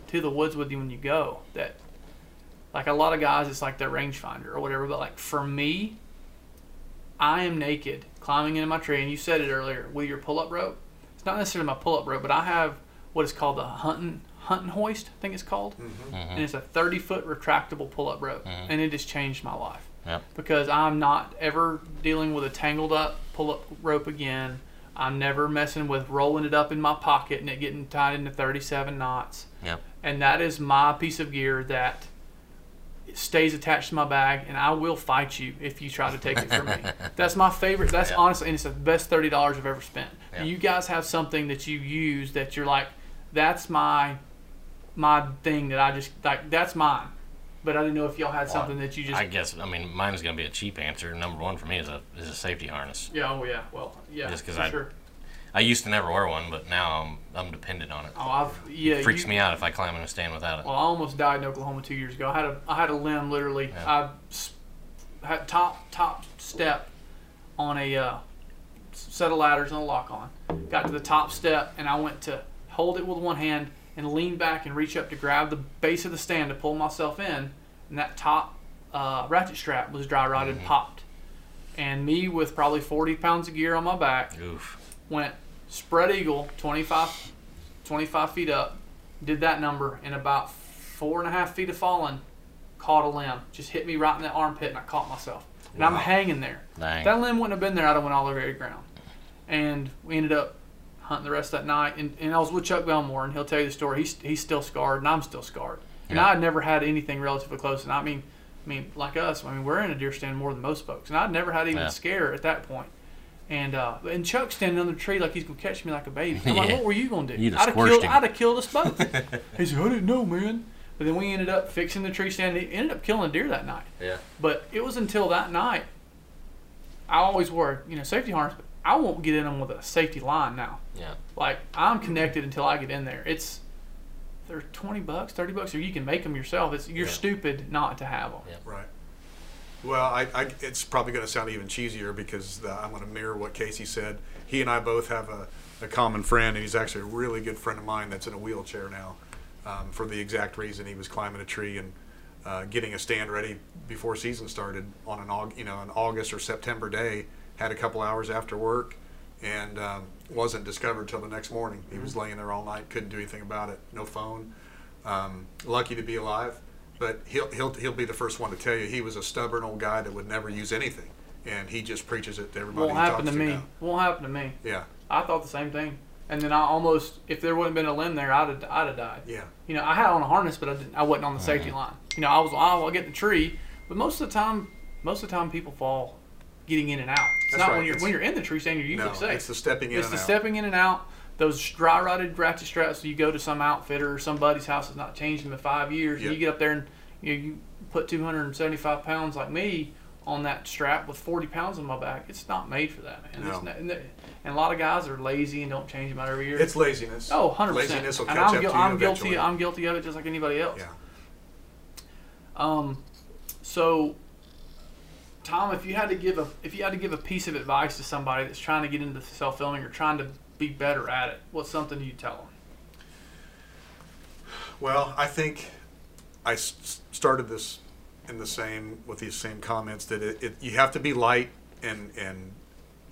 to the woods with you when you go that like a lot of guys it's like their rangefinder or whatever, but like for me, I am naked climbing into my tree and you said it earlier, with your pull up rope. It's not necessarily my pull up rope, but I have what is called the hunting hunting hoist, I think it's called. Mm-hmm. And it's a 30 foot retractable pull up rope. Mhm. And it has changed my life. Yep. Because I'm not ever dealing with a tangled up pull up rope again. I'm never messing with rolling it up in my pocket and it getting tied into 37 knots. Yep. And that is my piece of gear that stays attached to my bag and I will fight you if you try to take it from me. That's my favorite. That's Yeah. honestly, and it's the best $30 I've ever spent. Yeah. You guys have something that you use that you're like, that's my my thing that I just like that's mine. But I didn't know if y'all had something that you just I guess I mean mine is gonna be a cheap answer. Number one for me is a is a safety harness. Yeah, oh yeah. Well, yeah. Just because I- sure. I used to never wear one, but now I'm I'm dependent on it. Oh, I've yeah. it freaks you- me out if I climb in a stand without it. Well, I almost died in Oklahoma two years ago. I had a I had a limb literally. Yeah. I had top top step on a uh, set of ladders and a lock on. Got to the top step and I went to hold it with one hand and lean back and reach up to grab the base of the stand to pull myself in, and that top uh, ratchet strap was dry rotted and popped. And me with probably 40 pounds of gear on my back Oof. went spread eagle 25, 25 feet up did that number in about four and a half feet of falling caught a limb just hit me right in the armpit and i caught myself and i'm hanging there Dang. that limb wouldn't have been there i'd have went all over the ground and we ended up hunting the rest of that night and, and i was with chuck belmore and he'll tell you the story he's, he's still scarred and i'm still scarred and Yeah. i had never had anything relatively close and i mean i mean like us i mean we're in a deer stand more than most folks and i'd never had even Yeah. a scare at that point. and uh, and Chuck's standing under the tree like he's gonna catch me like a baby. I'm like, what were you gonna do? You'd have I'd have killed. him. I'd have killed us both. he said, I didn't know, man. But then we ended up fixing the tree stand. He ended up killing a deer that night. Yeah. But it was until that night. I always wore, you know, safety harness, but I won't get in them with a safety line now. Yeah. Like I'm connected until I get in there. It's they're twenty bucks, thirty bucks, or you can make them yourself. It's you're Yeah. stupid not to have them. Yeah. Right. Well, I, I, it's probably going to sound even cheesier because uh, I'm going to mirror what Casey said. He and I both have a, a common friend, and he's actually a really good friend of mine that's in a wheelchair now um, for the exact reason he was climbing a tree and uh, getting a stand ready before season started on an Aug- you know an August or September day. Had a couple hours after work and um, wasn't discovered till the next morning. He was laying there all night, couldn't do anything about it. No phone. Um, lucky to be alive. but he'll he'll he'll be the first one to tell you he was a stubborn old guy that would never use anything, and he just preaches it to everybody. Won't he happen to me. now. Won't happen to me. Yeah, I thought the same thing. And then I almost, if there wouldn't have been a limb there, I'd have, I'd have died. yeah. You know, I had on a harness, but I, didn't, I wasn't on the safety line. You know, I was, oh, I'll get the tree. But most of the time, most of the time, people fall getting in and out. It's That's not right. when you're It's- when you're in the tree stand, you're usually No, safe. it's the stepping in It's and the out. stepping in and out. Those dry rotted ratchet straps. You go to some outfitter or somebody's house that's not changed them in five years. Yep. And you get up there and you, know, you put 275 pounds like me on that strap with 40 pounds on my back. It's not made for that, man. It's No. not, and, and a lot of guys are lazy and don't change them out every year. It's laziness. oh, 100 percent. Laziness will And catch I'm, up guil- to you I'm eventually. guilty. I'm guilty of it just like anybody else. yeah. Um, so, Tom, if you had to give a if you had to give a piece of advice to somebody that's trying to get into self filming or trying to be better at it, what's something you tell them? Well, I think I s- started this in the same with these same comments that it, it you have to be light and and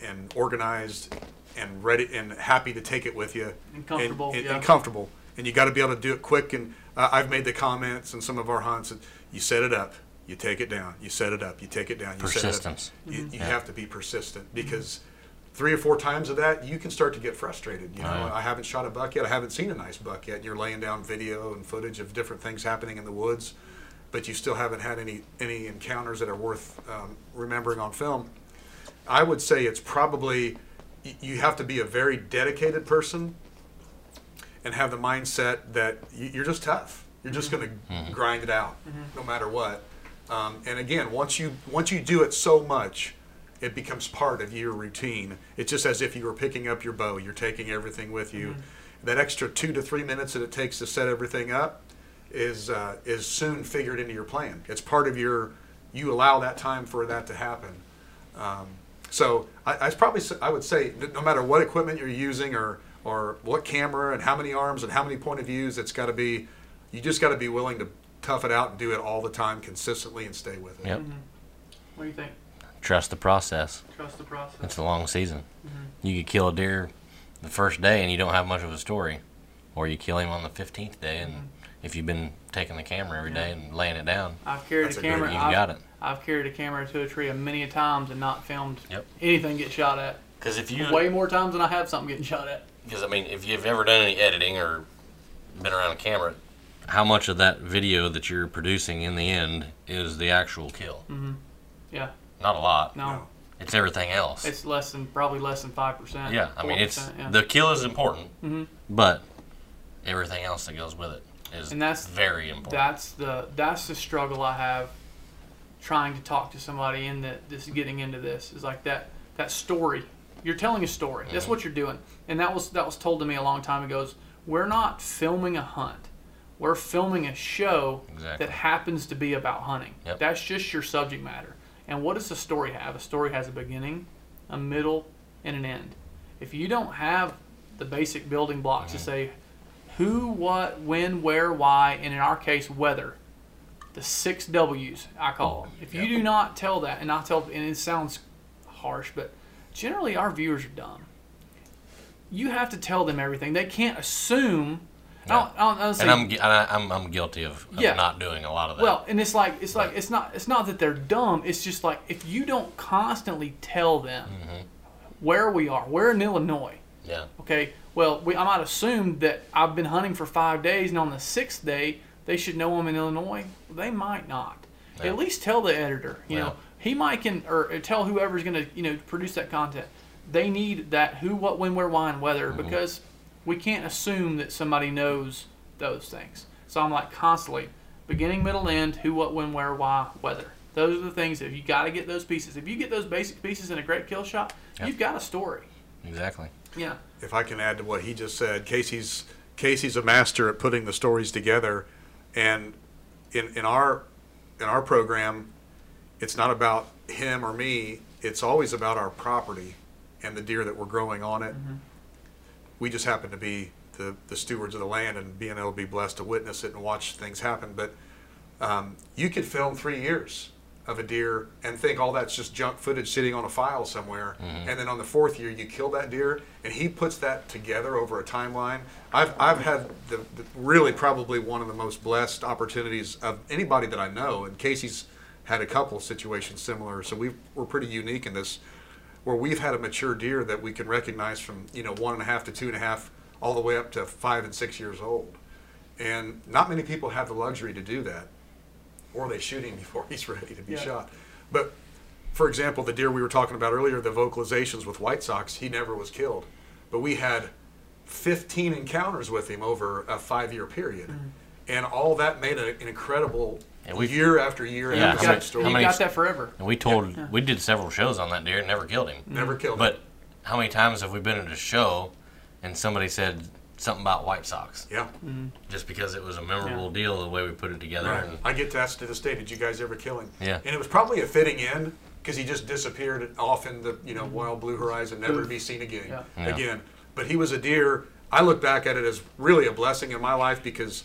and organized and ready and happy to take it with you And comfortable, and, and, yeah. and comfortable and you got to be able to do it quick and uh, I've made the comments in some of our hunts that you set it up you take it down you set it up you take it down you Persistence. set it up. you, you Yeah. have to be persistent mm-hmm. because three or four times of that you can start to get frustrated you know yeah. I haven't shot a buck yet I haven't seen a nice buck yet you're laying down video and footage of different things happening in the woods but you still haven't had any any encounters that are worth um, remembering on film I would say it's probably you have to be a very dedicated person and have the mindset that you're just tough. You're just mm-hmm. going to grind it out no matter what. Um, and again, once you once you do it so much, it becomes part of your routine. It's just as if you were picking up your bow. You're taking everything with you. That extra two to three minutes that it takes to set everything up is uh, is soon figured into your plan. It's part of your. You allow that time for that to happen. Um, so I, I probably I would say no matter what equipment you're using or or what camera and how many arms and how many point of views, it's got to be. You just got to be willing to tough it out and do it all the time consistently and stay with it. Yep. Mm-hmm. What do you think? Trust the process. Trust the process. It's a long season. Mm-hmm. You could kill a deer the first day and you don't have much of a story, or you kill him on the fifteenth day, and mm-hmm. if you've been taking the camera every day and laying it down, I've carried That's a a camera. you've I've, got it. I've carried a camera to a tree a many a times and not filmed Yep. anything get shot at. Because if you, Way more times than I have something getting shot at. because I mean, if you've ever done any editing or been around a camera, how much of that video that you're producing in the end is the actual kill? Yeah. Not a lot. No, No. It's everything else. it's less than probably less than five percent. yeah, I mean, it's yeah. the kill is important, Mhm. but everything else that goes with it is And that's- very important. that's the that's the struggle I have trying to talk to somebody in that this getting into this is like that that story. You're telling a story. That's what you're doing. And that was that was told to me a long time ago. Is we're not filming a hunt. We're filming a show Exactly. that happens to be about hunting. Yep. That's just your subject matter. And what does a story have? A story has a beginning, a middle, and an end. If you don't have the basic building blocks Mm-hmm. to say who, what, when, where, why, and in our case, whether, the six W's I call them. If you do not tell that, and I tell, and it sounds harsh, but generally our viewers are dumb. You have to tell them everything. They can't assume. I don't, I don't, I don't say, and I'm, and I, I'm I'm guilty of, of Yeah. not doing a lot of that. well, and it's like it's like it's not it's not that they're dumb. It's just like if you don't constantly tell them where we are, we're in Illinois. yeah, Okay, well, we, I might assume that I've been hunting for five days, and on the sixth day, they should know I'm in Illinois. They might not. Yeah. At least tell the editor. You Yeah. know, he might can or tell whoever's going to you know produce that content. They need that who, what, when, where, why, and whether Mm-hmm. because we can't assume that somebody knows those things. So I'm like constantly beginning, middle, end, who, what, when, where, why, whether. Those are the things that you got to get those pieces. If you get those basic pieces in a great kill shot, Yeah. you've got a story. exactly. Yeah. if I can add to what he just said, Casey's Casey's a master at putting the stories together, and in in our in our program, it's not about him or me. It's always about our property and the deer that we're growing on it. Mm-hmm. We just happen to be the the stewards of the land and being able to be blessed to witness it and watch things happen. But um, you could film three years of a deer and think all that's just junk footage sitting on a file somewhere. And then on the fourth year, you kill that deer, and he puts that together over a timeline. I've, I've had the, the really probably one of the most blessed opportunities of anybody that I know, and Casey's had a couple situations similar, so we we're pretty unique in this, where we've had a mature deer that we can recognize from you know one and a half to two and a half, all the way up to five and six years old, and not many people have the luxury to do that or they shoot him before he's ready to be Yeah. shot. But for example, the deer we were talking about earlier, the vocalizations with White Sox, he never was killed. But we had 15 encounters with him over a five year period. Mm-hmm. And all that made a, an incredible And we- year after year Yeah, after how year many- story. how you many- got that forever. And we told we did several shows on that deer and never killed him. Mm-hmm. Never killed him. But how many times have we been at a show and somebody said something about White Sox Yeah. Mm-hmm. just because it was a memorable deal the way we put it together? Right. And I get to ask to this day, did you guys ever kill him? Yeah. And it was probably a fitting end because he just disappeared off in the you know mm-hmm. wild blue horizon, never to be seen again. Yeah. Yeah. Again, but he was a deer. I look back at it as really a blessing in my life because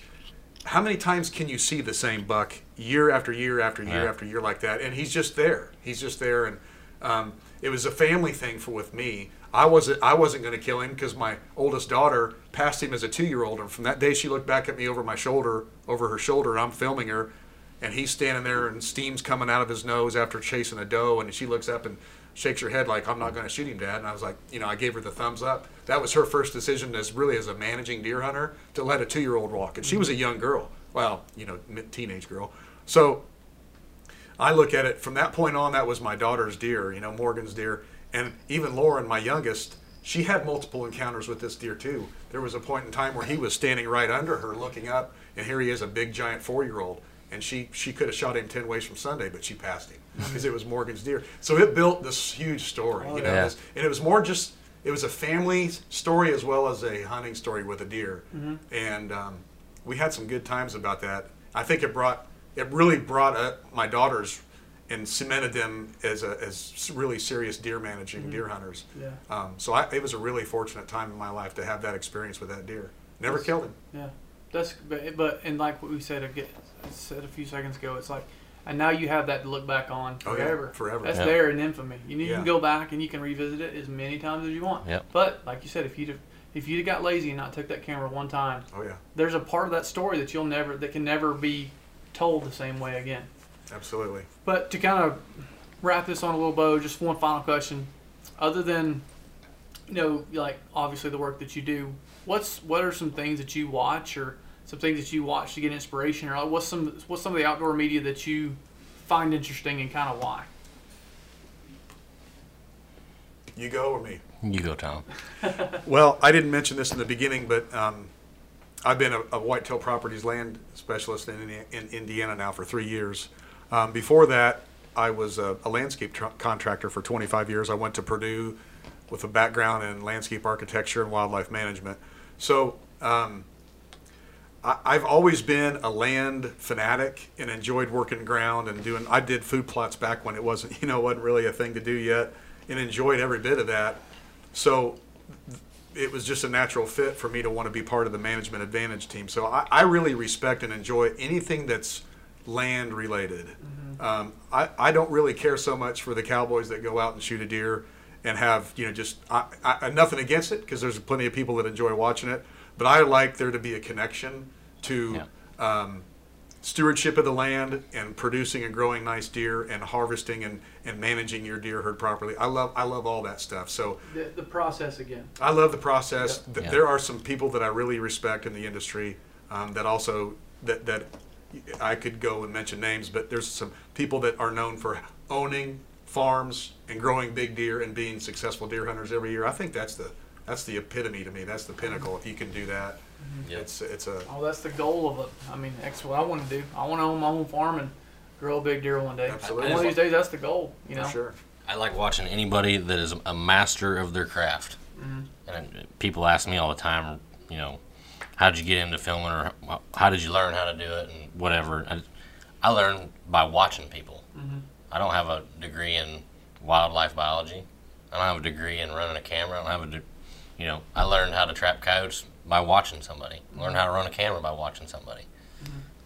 how many times can you see the same buck year after year after year Yeah. after year like that? And he's just there. He's just there, and um, it was a family thing for with me. I wasn't I wasn't going to kill him because my oldest daughter passed him as a two year old, and from that day she looked back at me over my shoulder, over her shoulder, and I'm filming her, and he's standing there and steam's coming out of his nose after chasing a doe, and she looks up and shakes her head like I'm not going to shoot him, Dad. And I was like, you know, I gave her the thumbs up. That was her first decision as really as a managing deer hunter to let a two year old walk, and she was a young girl, well, you know, teenage girl. So I look at it from that point on. That was my daughter's deer, you know, Morgan's deer, and even Lauren, my youngest, she had multiple encounters with this deer too. There was a point in time where he was standing right under her, looking up, and here he is, a big giant four-year-old, and she she could have shot him ten ways from Sunday, but she passed him because it was Morgan's deer. So it built this huge story, Oh, you know, yeah. this- and it was more just it was a family story as well as a hunting story with a deer, and um, we had some good times about that. I think it brought it really brought up my daughters and cemented them as a, as really serious deer managing deer hunters. Yeah. Um, so I, it was a really fortunate time in my life to have that experience with that deer. Never killed him. Yeah, that's but, but and like what we said again, said a few seconds ago, it's like, and now you have that to look back on Oh, yeah, forever. forever. That's Yeah. there in infamy. You, need, you Yeah. can go back and you can revisit it as many times as you want. Yep. But like you said, if you if you got lazy and not took that camera one time, Oh yeah, there's a part of that story that you'll never that can never be told the same way again. absolutely. But to kind of wrap this on a little bow, just one final question. Other than, you know, like obviously the work that you do, what's what are some things that you watch or some things that you watch to get inspiration or like what's some what's some of the outdoor media that you find interesting and kind of why? You go or me? you go, Tom. Well, I didn't mention this in the beginning, but um, I've been a, a whitetail properties land specialist in, in Indiana now for three years. Um, before that, I was a, a landscape tr- contractor for 25 years. I went to Purdue with a background in landscape architecture and wildlife management. So um, I, I've always been a land fanatic and enjoyed working ground and doing. I did food plots back when it wasn't, you know, wasn't really a thing to do yet, and enjoyed every bit of that. So it was just a natural fit for me to want to be part of the management advantage team. So I, I really respect and enjoy anything that's land related. Um, I, I don't really care so much for the cowboys that go out and shoot a deer and have, you know, just I, I, nothing against it because there's plenty of people that enjoy watching it. But I like there to be a connection to um, stewardship of the land and producing and growing nice deer and harvesting and, and managing your deer herd properly. I love I love all that stuff. So The, the process again. I love the process. Th Yeah. There are some people that I really respect in the industry um, that also that that I could go and mention names, but there's some people that are known for owning farms and growing big deer and being successful deer hunters every year. I think that's the that's the epitome to me. That's the pinnacle. If you can do that, Yep. it's it's a Oh, that's the goal of it. I mean, that's what I want to do. I want to own my own farm and grow a big deer one day. Absolutely. One of these days, that's the goal. You know. for sure. I like watching anybody that is a master of their craft. Mm-hmm. And people ask me all the time, you know, how did you get into filming or how- how did you learn how to do it and whatever. I, I learned by watching people. Mm-hmm. I don't have a degree in wildlife biology. I don't have a degree in running a camera. I don't have a, de- you know, I learned how to trap coyotes by watching somebody. I learned how to run a camera by watching somebody.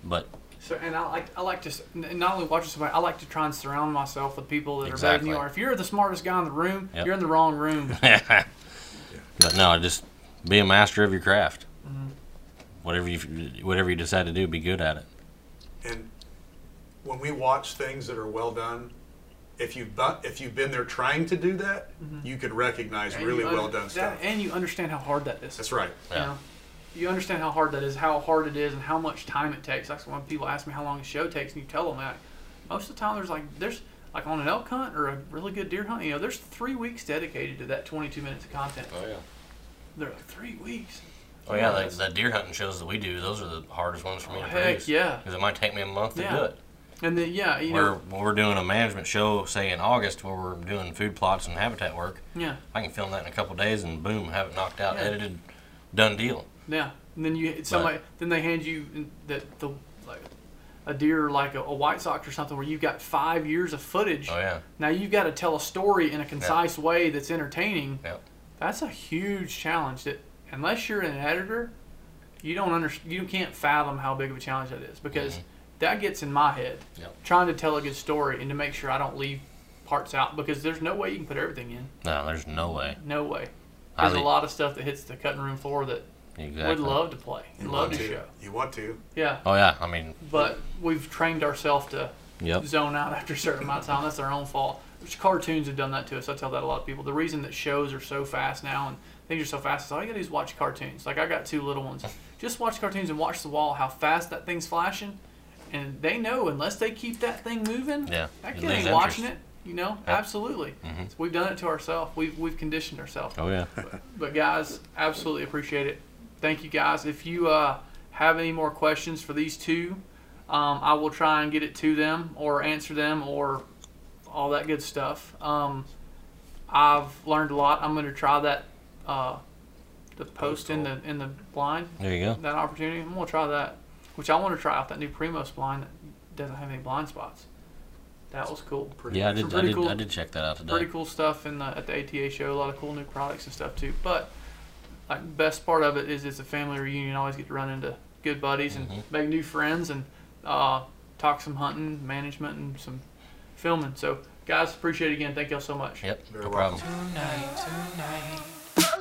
But So, and I like I like to not only watch somebody, I like to try and surround myself with people that are better than you are. If you're the smartest guy in the room, Yep. you're in the wrong room. but no, just be a master of your craft. Mm-hmm. Whatever you whatever you decide to do, be good at it. And when we watch things that are well done, if you've bu- if you've been there trying to do that, you could recognize Mm-hmm. And really well done that- stuff. and you understand how hard that is. That's right. You, Yeah. know? you understand how hard that is, how hard it is, and how much time it takes. That's when people ask me how long a show takes, and you tell them that. Most of the time, there's like there's like on an elk hunt or a really good deer hunt. You know, there's three weeks dedicated to that 22 minutes of content. Oh yeah. They're like three weeks. Oh yeah, the, the deer hunting shows that we do, those are the hardest ones for me to Heck produce. yeah. Because it might take me a month to do it. And then yeah, you Where know, when we're doing a management show, say in August, where we're doing food plots and habitat work, yeah, I can film that in a couple days and boom, have it knocked out, Yeah. edited, done deal. yeah. And then you somebody then they hand you that the like a deer like a, a white sox or something where you've got five years of footage. Oh yeah. Now you've got to tell a story in a concise way that's entertaining. Yep. That's a huge challenge. That unless you're an editor, you don't under, you can't fathom how big of a challenge that is because Mhm. That gets in my head. Yep. Trying to tell a good story and to make sure I don't leave parts out because there's no way you can put everything in. No, there's no way. No way. I There's a think- lot of stuff that hits the cutting room floor that Exactly. would love to play and love want to show. You want to. Yeah, Oh yeah. I mean. but we've trained ourselves to Yep. zone out after a certain amount of time. That's our own fault. Which cartoons have done that to us. I tell that a lot of people. The reason that shows are so fast now and things are so fast is all you gotta do is watch cartoons. Like I got two little ones. Just watch cartoons and watch the wall, how fast that thing's flashing. And they know unless they keep that thing moving, Yeah. that kid ain't watching it. You know, Yeah. absolutely. Mhm. So we've done it to ourselves. We've we've conditioned ourselves. Oh yeah. But guys, absolutely appreciate it. Thank you guys. If you uh, have any more questions for these two, um, I will try and get it to them or answer them or all that good stuff. Um, I've learned a lot. I'm going to try that uh, the post in the in the blind There you go. that opportunity. I'm going to try that. Which I want to try out that new Primos blind that doesn't have any blind spots. That was cool. Pretty Yeah, I much. did. I pretty did. cool- I did check that out today. Pretty cool stuff in the, at the ATA show. A lot of cool new products and stuff too. But like best part of it is it's a family reunion. I always get to run into good buddies and Mhm. make new friends and uh, talk some hunting, management, and some filming. So guys, appreciate it again. Thank y'all so much. Yep. Very no welcome. problem. Tonight, tonight.